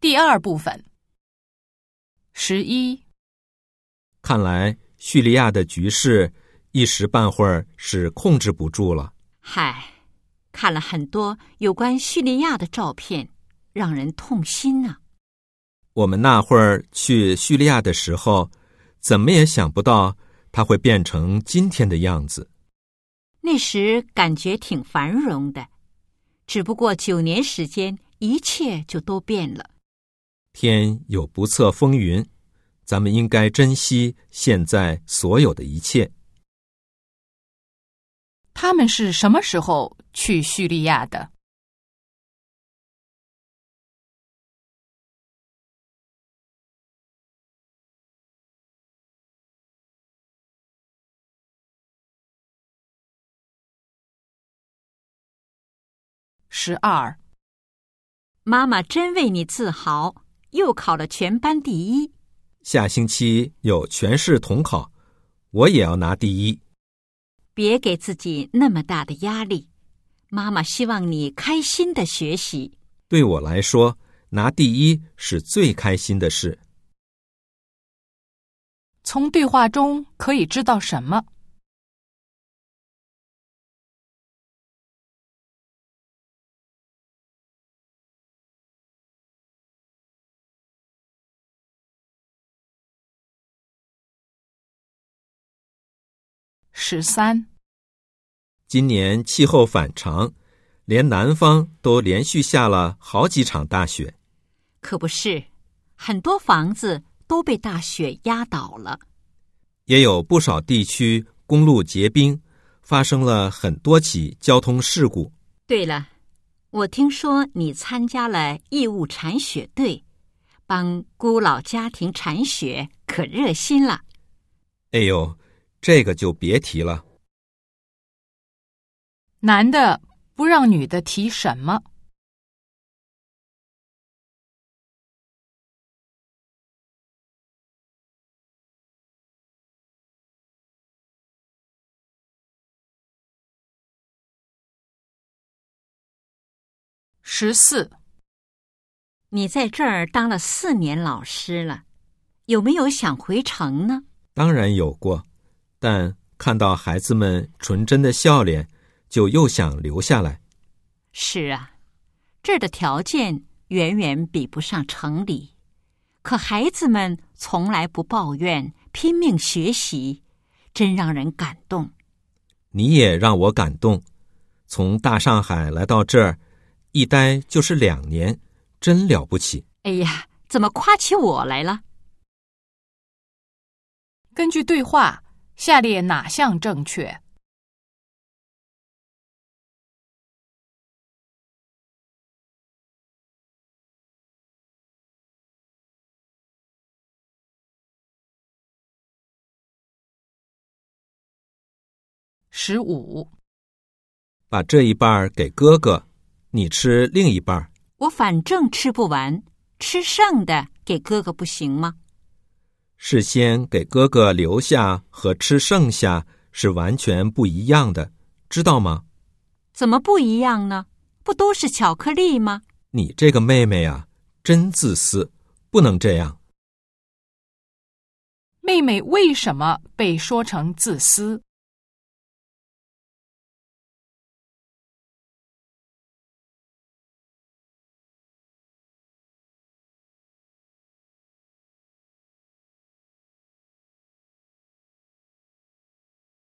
第二部分。十一，看来叙利亚的局势一时半会儿是控制不住了。嗨，看了很多有关叙利亚的照片，让人痛心呐、我们那会儿去叙利亚的时候，怎么也想不到它会变成今天的样子。那时感觉挺繁荣的，只不过九年时间，一切就都变了。天有不测风云，咱们应该珍惜现在所有的一切。他们是什么时候去叙利亚的？十二，妈妈真为你自豪，又考了全班第一。下星期有全市统考，我也要拿第一。别给自己那么大的压力，妈妈希望你开心的学习。对我来说，拿第一是最开心的事。从对话中可以知道什么？十三，今年气候反常，连南方都连续下了好几场大雪。可不是，很多房子都被大雪压倒了。也有不少地区公路结冰，发生了很多起交通事故。对了，我听说你参加了义务铲雪队，帮孤老家庭铲雪，可热心了。哎呦，这个就别提了。男的不让女的提什么？十四，你在这儿当了四年老师了，有没有想回城呢？当然有过，但看到孩子们纯真的笑脸，就又想留下来。是啊，这儿的条件远远比不上城里，可孩子们从来不抱怨，拼命学习，真让人感动。你也让我感动。从大上海来到这儿，一待就是两年，真了不起。哎呀，怎么夸起我来了？根据对话，下列哪项正确？十五，把这一半儿给哥哥，你吃另一半儿。我反正吃不完，吃剩的给哥哥不行吗？事先给哥哥留下和吃剩下是完全不一样的，知道吗？怎么不一样呢？不都是巧克力吗？你这个妹妹啊，真自私，不能这样。妹妹为什么被说成自私？